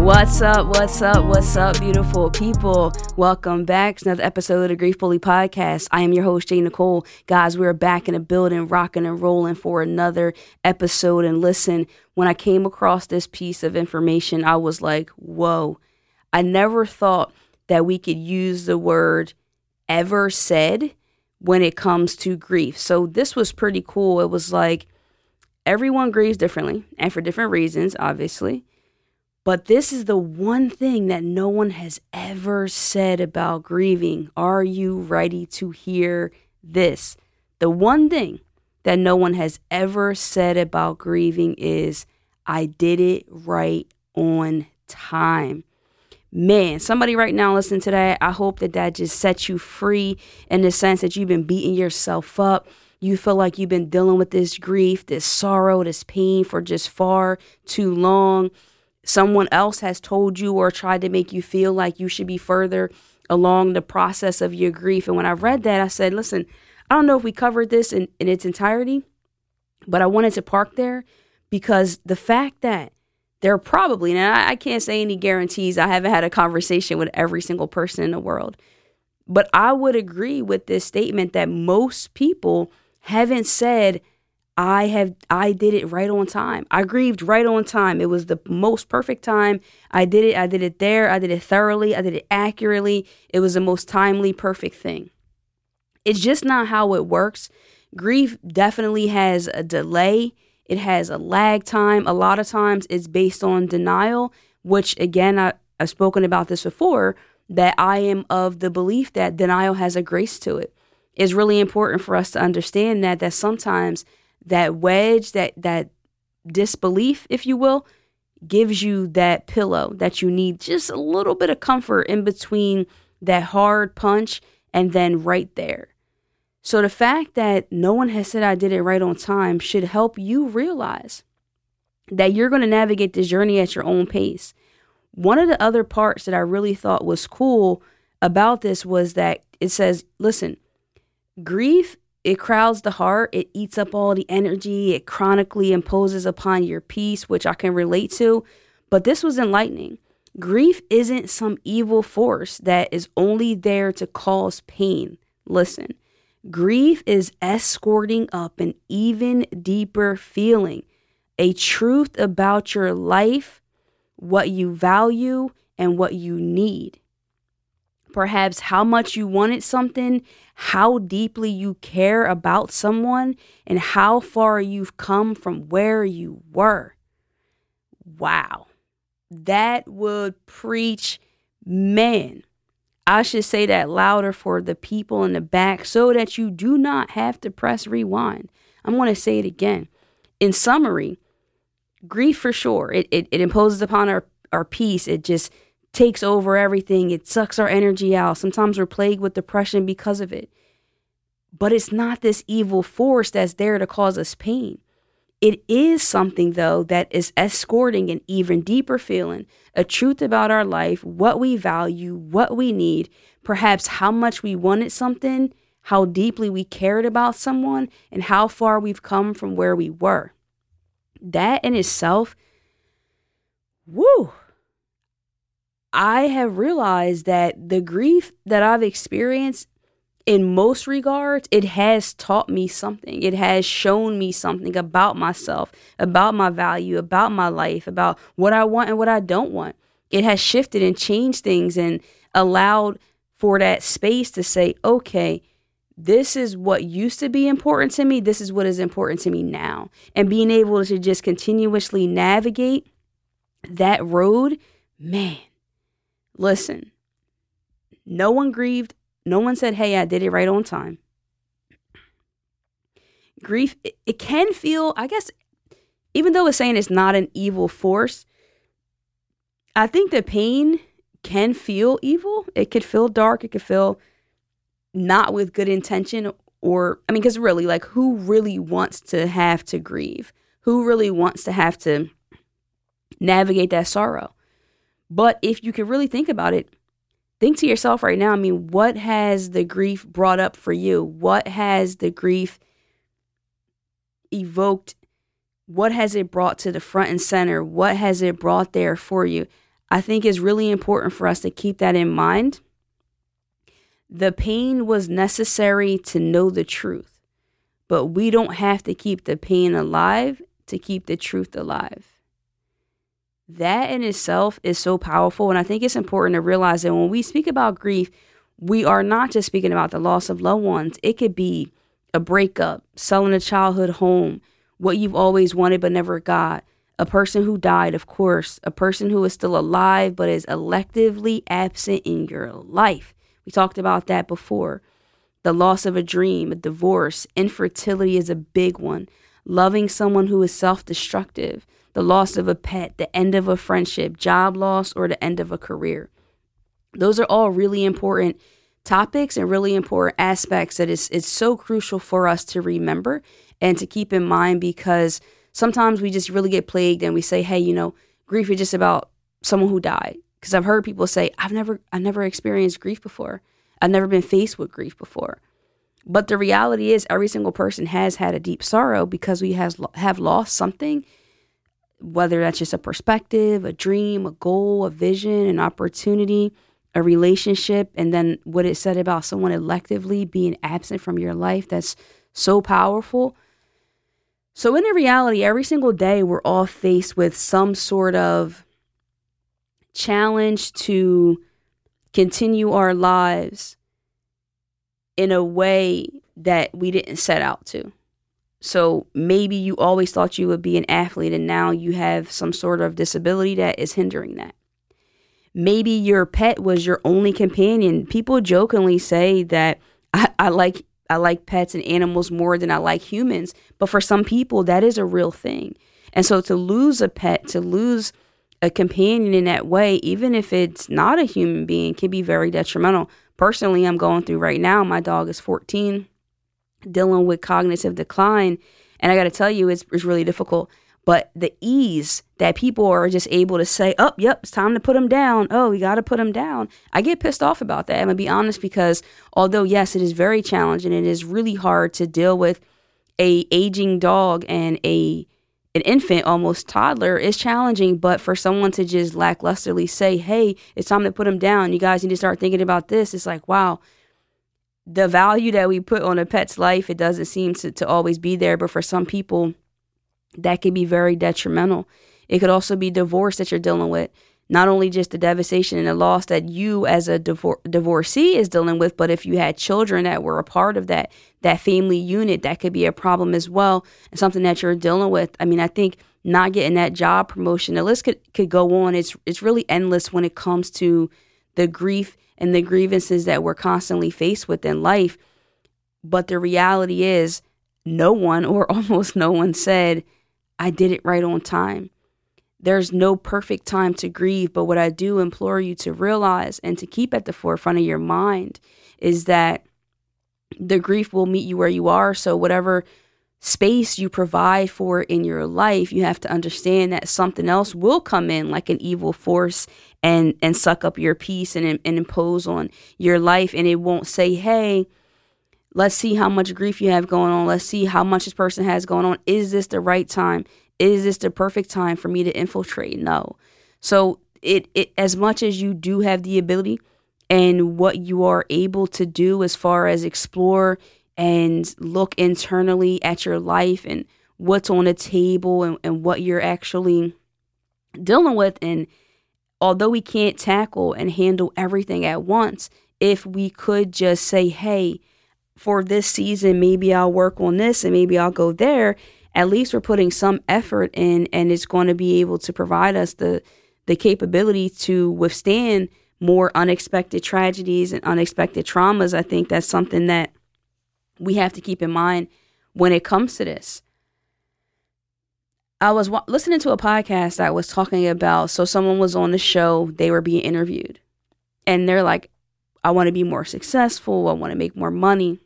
What's up? What's up? What's up, beautiful people? Welcome back to another episode of the Grief Bully Podcast. I am your host, J.Nicole. Guys, we're back in the building, rocking and rolling for another episode. And listen, when I came across this piece of information, I was like, whoa. I never thought that we could use the word ever said when it comes to grief. So this was pretty cool. It was like everyone grieves differently and for different reasons, obviously. But this is the one thing that no one has ever said about grieving. Are you ready to hear this? The one thing that no one has ever said about grieving is, I did it right on time. Man, somebody right now listen to that. I hope that that just sets you free in the sense that you've been beating yourself up. You feel like you've been dealing with this grief, this sorrow, this pain for just far too long someone else has told you or tried to make you feel like you should be further along the process of your grief. And when I read that, I said, listen, I don't know if we covered this in, in its entirety, but I wanted to park there because the fact that there are probably, now I, I can't say any guarantees, I haven't had a conversation with every single person in the world, but I would agree with this statement that most people haven't said, I have I did it right on time. I grieved right on time. It was the most perfect time. I did it. I did it there. I did it thoroughly. I did it accurately. It was the most timely, perfect thing. It's just not how it works. Grief definitely has a delay. It has a lag time. A lot of times it's based on denial, which again I, I've spoken about this before, that I am of the belief that denial has a grace to it. It's really important for us to understand that that sometimes that wedge, that that disbelief, if you will, gives you that pillow that you need just a little bit of comfort in between that hard punch and then right there. So the fact that no one has said I did it right on time should help you realize that you're going to navigate this journey at your own pace. One of the other parts that I really thought was cool about this was that it says, listen, grief it crowds the heart, it eats up all the energy, it chronically imposes upon your peace, which I can relate to. But this was enlightening. Grief isn't some evil force that is only there to cause pain. Listen, grief is escorting up an even deeper feeling, a truth about your life, what you value, and what you need perhaps how much you wanted something, how deeply you care about someone, and how far you've come from where you were. Wow. That would preach man. I should say that louder for the people in the back so that you do not have to press rewind. I'm going to say it again. In summary, grief for sure, it, it, it imposes upon our, our peace. It just takes over everything. It sucks our energy out. Sometimes we're plagued with depression because of it. But it's not this evil force that's there to cause us pain. It is something, though, that is escorting an even deeper feeling, a truth about our life, what we value, what we need, perhaps how much we wanted something, how deeply we cared about someone, and how far we've come from where we were. That in itself, woo, I have realized that the grief that I've experienced in most regards, it has taught me something. It has shown me something about myself, about my value, about my life, about what I want and what I don't want. It has shifted and changed things and allowed for that space to say, okay, this is what used to be important to me. This is what is important to me now. And being able to just continuously navigate that road, man, Listen, no one grieved. No one said, hey, I did it right on time. Grief, it, it can feel, I guess, even though it's saying it's not an evil force, I think the pain can feel evil. It could feel dark. It could feel not with good intention or I mean, because really, like, who really wants to have to grieve? Who really wants to have to navigate that sorrow? But if you can really think about it, think to yourself right now I mean, what has the grief brought up for you? What has the grief evoked? What has it brought to the front and center? What has it brought there for you? I think it's really important for us to keep that in mind the pain was necessary to know the truth, but we don't have to keep the pain alive to keep the truth alive. That in itself is so powerful. And I think it's important to realize that when we speak about grief, we are not just speaking about the loss of loved ones. It could be a breakup, selling a childhood home, what you've always wanted but never got, a person who died, of course, a person who is still alive but is electively absent in your life. We talked about that before. The loss of a dream, a divorce, infertility is a big one. Loving someone who is self destructive, the loss of a pet, the end of a friendship, job loss, or the end of a career. Those are all really important topics and really important aspects that is it's so crucial for us to remember and to keep in mind because sometimes we just really get plagued and we say, hey, you know, grief is just about someone who died because I've heard people say, I've never, I've never experienced grief before. I've never been faced with grief before. But the reality is, every single person has had a deep sorrow because we has have lost something, whether that's just a perspective, a dream, a goal, a vision, an opportunity, a relationship, and then what it said about someone electively being absent from your life. That's so powerful. So, in reality, every single day we're all faced with some sort of challenge to continue our lives in a way that we didn't set out to. So maybe you always thought you would be an athlete and now you have some sort of disability that is hindering that. Maybe your pet was your only companion. People jokingly say that I, I like I like pets and animals more than I like humans, but for some people that is a real thing. And so to lose a pet, to lose a companion in that way, even if it's not a human being, can be very detrimental. Personally, I'm going through right now. My dog is 14, dealing with cognitive decline. And I got to tell you, it's, it's really difficult. But the ease that people are just able to say, oh, yep, it's time to put him down. Oh, we got to put him down. I get pissed off about that. I'm going to be honest because although, yes, it is very challenging, it is really hard to deal with a aging dog and a an infant, almost toddler, is challenging. But for someone to just lacklusterly say, hey, it's time to put them down, you guys need to start thinking about this, it's like, wow, the value that we put on a pet's life, it doesn't seem to, to always be there. But for some people, that can be very detrimental. It could also be divorce that you're dealing with not only just the devastation and the loss that you as a divor- divorcee is dealing with, but if you had children that were a part of that that family unit, that could be a problem as well, and something that you're dealing with. I mean, I think not getting that job promotion, the list could, could go on. It's it's really endless when it comes to the grief and the grievances that we're constantly faced with in life. But the reality is, no one or almost no one said, I did it right on time there's no perfect time to grieve, but what I do implore you to realize and to keep at the forefront of your mind is that the grief will meet you where you are. So, whatever space you provide for in your life, you have to understand that something else will come in like an evil force and and suck up your peace and, and impose on your life and it won't say, "Hey, let's see how much grief you have going on. Let's see how much this person has going on. Is this the right time? is this the perfect time for me to infiltrate? No. So it, it as much as you do have the ability and what you are able to do as far as explore and look internally at your life and what's on the table and, and what you're actually dealing with and although we can't tackle and handle everything at once if we could just say hey for this season maybe i'll work on this and maybe i'll go there at least we're putting some effort in and it's going to be able to provide us the the capability to withstand more unexpected tragedies and unexpected traumas. I think that's something that we have to keep in mind when it comes to this. I was w- listening to a podcast that was talking about so someone was on the show, they were being interviewed, and they're like, I want to be more successful, I want to make more money.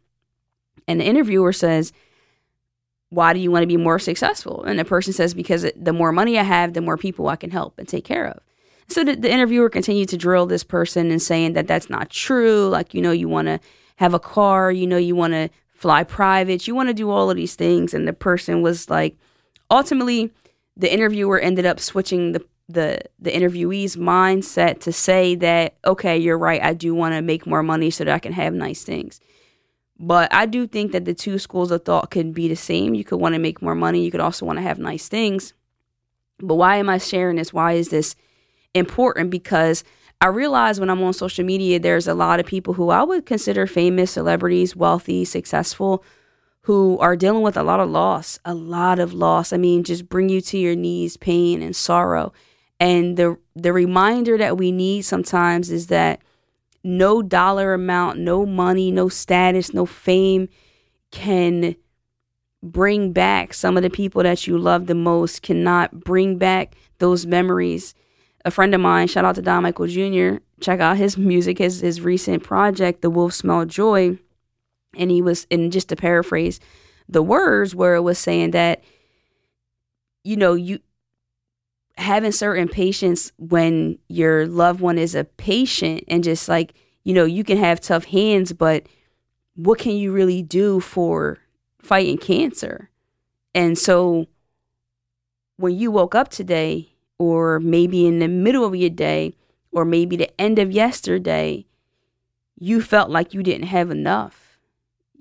And the interviewer says, Why do you want to be more successful? And the person says, Because the more money I have, the more people I can help and take care of. So the, the interviewer continued to drill this person and saying that that's not true. Like, you know, you want to have a car, you know, you want to fly private, you want to do all of these things. And the person was like, ultimately, the interviewer ended up switching the the the interviewee's mindset to say that okay you're right i do want to make more money so that i can have nice things. But i do think that the two schools of thought can be the same. You could want to make more money. You could also want to have nice things. But why am i sharing this? Why is this important? Because i realize when i'm on social media there's a lot of people who i would consider famous celebrities wealthy successful who are dealing with a lot of loss a lot of loss i mean just bring you to your knees pain and sorrow and the the reminder that we need sometimes is that no dollar amount, no money, no status, no fame can bring back some of the people that you love the most, cannot bring back those memories. A friend of mine, shout out to Don Michael Jr., check out his music, his, his recent project, The Wolf Smell Joy. And he was, and just to paraphrase the words, where it was saying that, you know, you having certain patience when your loved one is a patient and just like you know you can have tough hands but what can you really do for fighting cancer and so when you woke up today or maybe in the middle of your day or maybe the end of yesterday you felt like you didn't have enough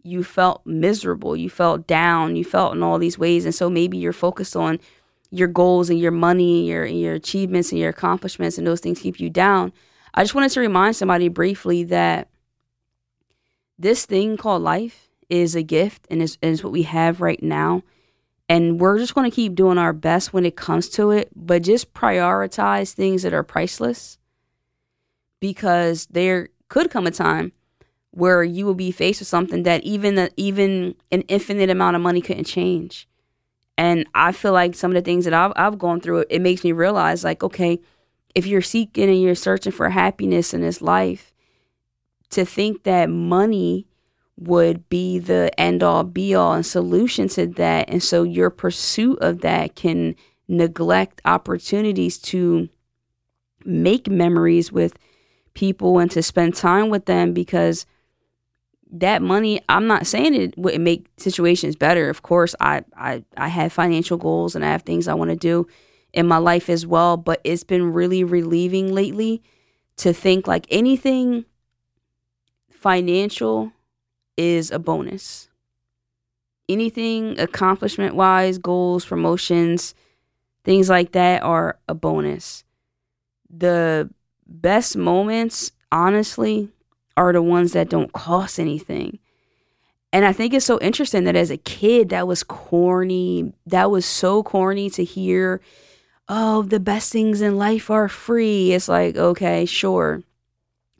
you felt miserable you felt down you felt in all these ways and so maybe you're focused on your goals and your money, and your your achievements and your accomplishments, and those things keep you down. I just wanted to remind somebody briefly that this thing called life is a gift and is, is what we have right now. And we're just going to keep doing our best when it comes to it, but just prioritize things that are priceless because there could come a time where you will be faced with something that even the, even an infinite amount of money couldn't change. And I feel like some of the things that I've, I've gone through, it makes me realize like, okay, if you're seeking and you're searching for happiness in this life, to think that money would be the end all be all and solution to that. And so your pursuit of that can neglect opportunities to make memories with people and to spend time with them because that money i'm not saying it wouldn't make situations better of course i i, I have financial goals and i have things i want to do in my life as well but it's been really relieving lately to think like anything financial is a bonus anything accomplishment wise goals promotions things like that are a bonus the best moments honestly are the ones that don't cost anything. And I think it's so interesting that as a kid, that was corny. That was so corny to hear, oh, the best things in life are free. It's like, okay, sure.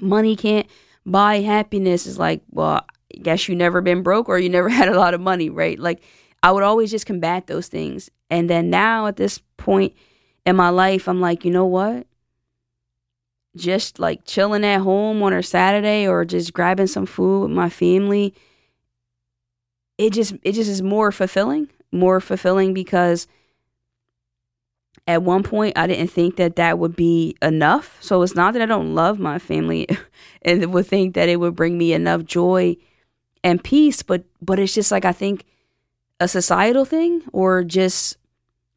Money can't buy happiness. It's like, well, guess you never been broke or you never had a lot of money, right? Like, I would always just combat those things. And then now at this point in my life, I'm like, you know what? just like chilling at home on a Saturday or just grabbing some food with my family, it just it just is more fulfilling, more fulfilling because at one point I didn't think that that would be enough. So it's not that I don't love my family and would think that it would bring me enough joy and peace, but but it's just like I think a societal thing or just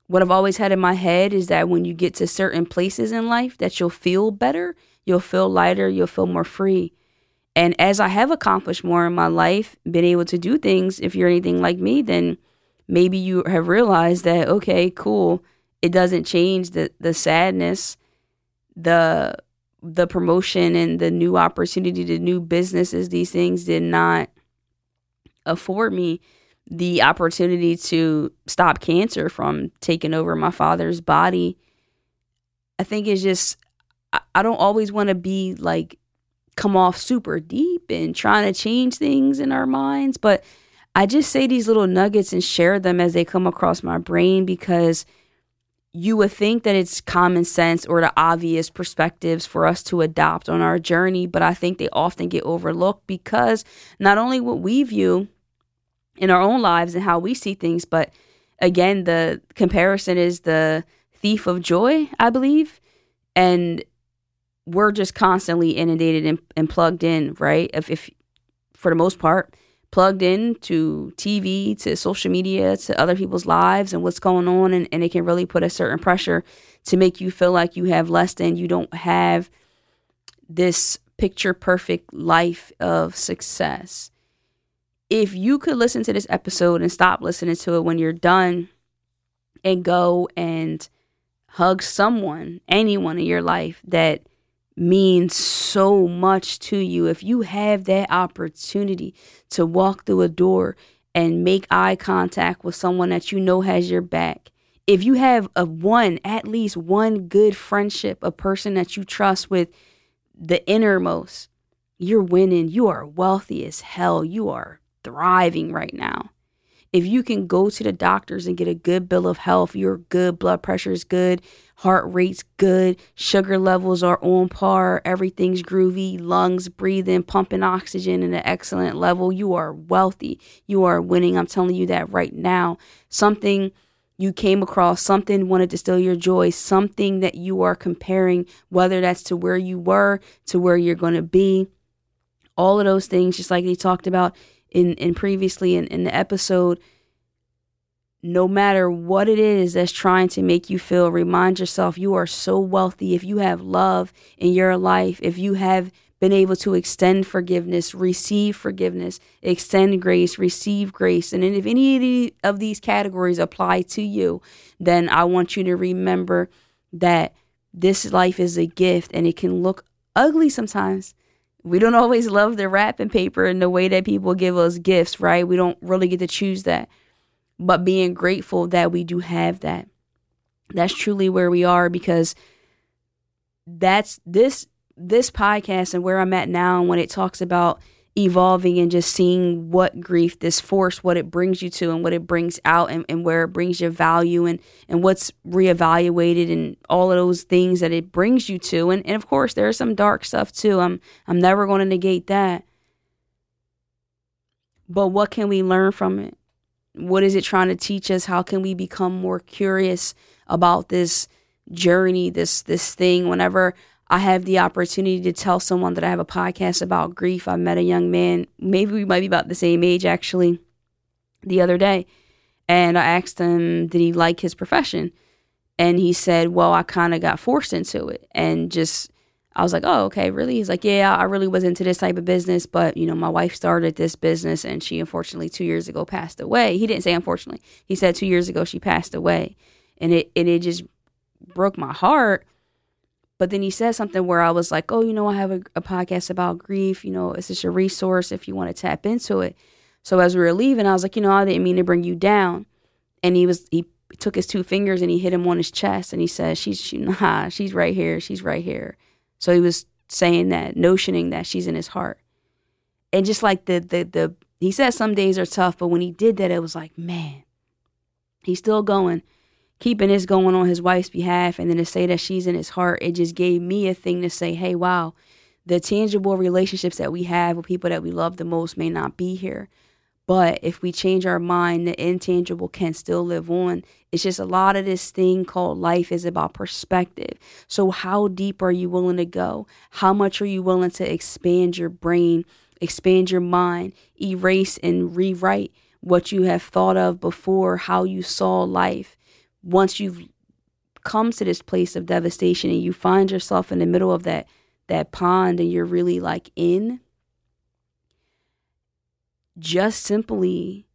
what I've always had in my head is that when you get to certain places in life that you'll feel better, you'll feel lighter, you'll feel more free. And as I have accomplished more in my life, been able to do things, if you're anything like me, then maybe you have realized that okay, cool, it doesn't change the the sadness, the the promotion and the new opportunity, the new businesses, these things did not afford me the opportunity to stop cancer from taking over my father's body, I think it's just, I don't always want to be like, come off super deep and trying to change things in our minds, but I just say these little nuggets and share them as they come across my brain because you would think that it's common sense or the obvious perspectives for us to adopt on our journey, but I think they often get overlooked because not only what we view in our own lives and how we see things. But again, the comparison is the thief of joy, I believe. And we're just constantly inundated and, and plugged in, right? If, if for the most part, plugged in to TV, to social media, to other people's lives and what's going on. And, and it can really put a certain pressure to make you feel like you have less than, you don't have this picture perfect life of success. If you could listen to this episode and stop listening to it when you're done and go and hug someone, anyone in your life that means so much to you. If you have that opportunity to walk through a door and make eye contact with someone that you know has your back, if you have a one, at least one good friendship, a person that you trust with the innermost, you're winning. You are wealthy as hell. You are thriving right now. If you can go to the doctors and get a good bill of health, you're good, blood pressure is good, heart rate's good, sugar levels are on par, everything's groovy, lungs breathing, pumping oxygen in an excellent level, you are wealthy. You are winning. I'm telling you that right now. Something you came across, something wanted to steal your joy, something that you are comparing, whether that's to where you were, to where you're going to be. All of those things, just like he talked about in, in previously in, in the episode, no matter what it is that's trying to make you feel, remind yourself you are so wealthy. If you have love in your life, if you have been able to extend forgiveness, receive forgiveness, extend grace, receive grace. And if any of these categories apply to you, then I want you to remember that this life is a gift and it can look ugly sometimes. We don't always love the wrapping paper and the way that people give us gifts, right? We don't really get to choose that. But being grateful that we do have that. That's truly where we are because that's this this podcast and where I'm at now, and when it talks about evolving and just seeing what grief, this force, what it brings you to and what it brings out and, and where it brings your value and, and what's reevaluated and all of those things that it brings you to. And, and of course, there's some dark stuff too. I'm, I'm never going to negate that. But what can we learn from it? What is it trying to teach us? How can we become more curious about this journey, this this thing? Whenever I have the opportunity to tell someone that I have a podcast about grief. I met a young man, maybe we might be about the same age actually, the other day. And I asked him, did he like his profession? And he said, well, I kind of got forced into it. And just, I was like, oh, okay, really? He's like, yeah, I really was into this type of business, but, you know, my wife started this business and she unfortunately two years ago passed away. He didn't say unfortunately. He said two years ago she passed away. And it, and it just broke my heart but then he said something where I was like, oh, you know, I have a, a podcast about grief. You know, it's just a resource if you want to tap into it. So as we were leaving, I was like, you know, I didn't mean to bring you down. And he was, he took his two fingers and he hit him on his chest and he said, she's, she, nah, she's right here. She's right here. So he was saying that, notioning that she's in his heart. And just like the, the, the, he said some days are tough, but when he did that, it was like, man, he's still going keeping this going on his wife's behalf and then to say that she's in his heart, it just gave me a thing to say, hey, wow, the tangible relationships that we have with people that we love the most may not be here. But if we change our mind, the intangible can still live on. It's just a lot of this thing called life is about perspective. So, how deep are you willing to go? How much are you willing to expand your brain, expand your mind, erase and rewrite what you have thought of before, how you saw life? Once you've come to this place of devastation and you find yourself in the middle of that that pond and you're really like in just simply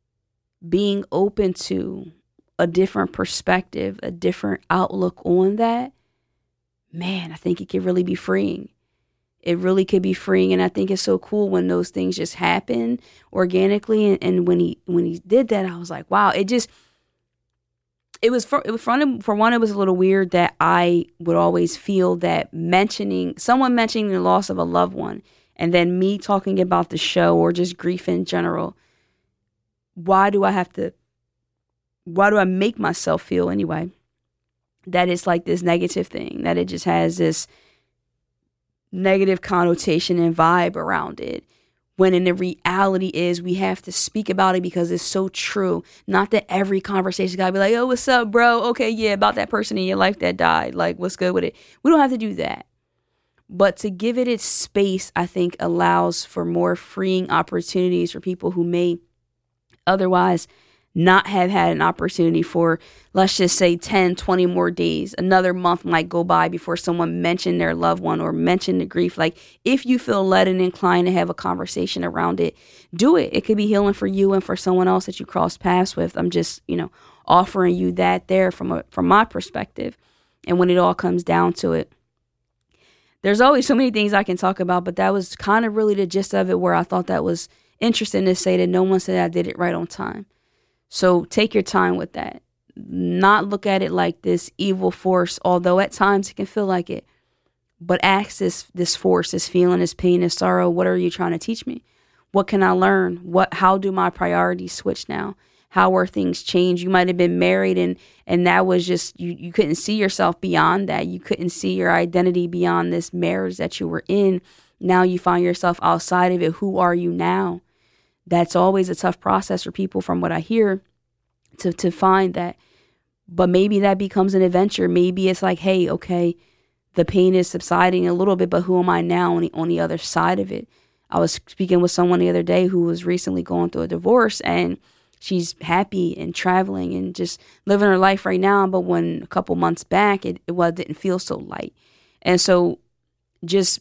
being open to a different perspective, a different outlook on that, man, I think it could really be freeing. It really could be freeing, and I think it's so cool when those things just happen organically. And, and when he when he did that, I was like, wow! It just it was for it was for, for one it was a little weird that I would always feel that mentioning someone mentioning the loss of a loved one and then me talking about the show or just grief in general why do I have to why do I make myself feel anyway that it's like this negative thing that it just has this negative connotation and vibe around it when in the reality is we have to speak about it because it's so true. Not that every conversation gotta be like, oh, what's up, bro? Okay, yeah, about that person in your life that died. Like, what's good with it? We don't have to do that. But to give it its space, I think allows for more freeing opportunities for people who may otherwise not have had an opportunity for, let's just say, 10, 20 more days. Another month might go by before someone mentioned their loved one or mentioned the grief. Like, if you feel led and inclined to have a conversation around it, do it. It could be healing for you and for someone else that you cross paths with. I'm just, you know, offering you that there from a, from my perspective. And when it all comes down to it, there's always so many things I can talk about, but that was kind of really the gist of it where I thought that was interesting to say that no one said I did it right on time. So take your time with that. Not look at it like this evil force, although at times it can feel like it. But ask this this force, this feeling, this pain, this sorrow, what are you trying to teach me? What can I learn? What how do my priorities switch now? How are things change? You might have been married and and that was just you you couldn't see yourself beyond that. You couldn't see your identity beyond this marriage that you were in. Now you find yourself outside of it. Who are you now? That's always a tough process for people from what I hear to to find that but maybe that becomes an adventure. Maybe it's like hey okay the pain is subsiding a little bit but who am I now on the, on the other side of it? I was speaking with someone the other day who was recently going through a divorce and she's happy and traveling and just living her life right now but when a couple months back it, it was didn't feel so light. And so just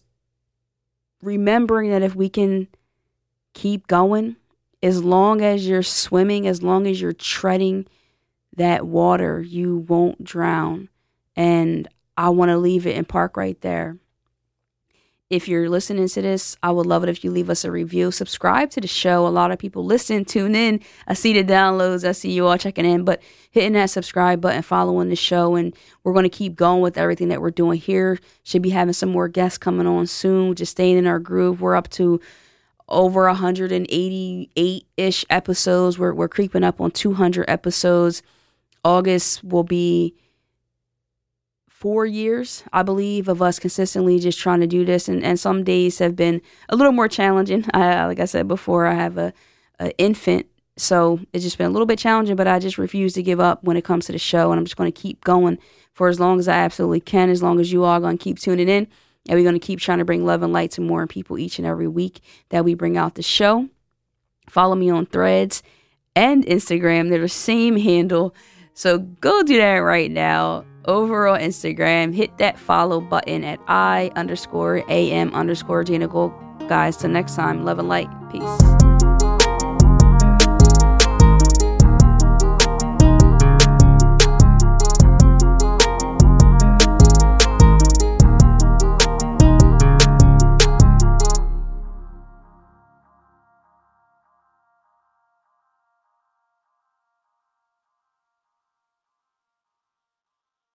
remembering that if we can keep going. As long as you're swimming, as long as you're treading that water, you won't drown. And I want to leave it and park right there. If you're listening to this, I would love it if you leave us a review. Subscribe to the show. A lot of people listen, tune in. I see the downloads. I see you all checking in, but hitting that subscribe button, following the show, and we're going to keep going with everything that we're doing here. Should be having some more guests coming on soon. Just staying in our groove. We're up to over 188 ish episodes. We're, we're creeping up on 200 episodes. August will be four years, I believe, of us consistently just trying to do this. And, and some days have been a little more challenging. I, like I said before, I have a, a infant. So it's just been a little bit challenging, but I just refuse to give up when it comes to the show. And I'm just going to keep going for as long as I absolutely can, as long as you all are going to keep tuning in. And we're going to keep trying to bring love and light to more people each and every week that we bring out the show. Follow me on threads and Instagram. They're the same handle. So go do that right now. Over on Instagram, hit that follow button at I underscore AM underscore Jana Gold. Guys, till next time, love and light. Peace.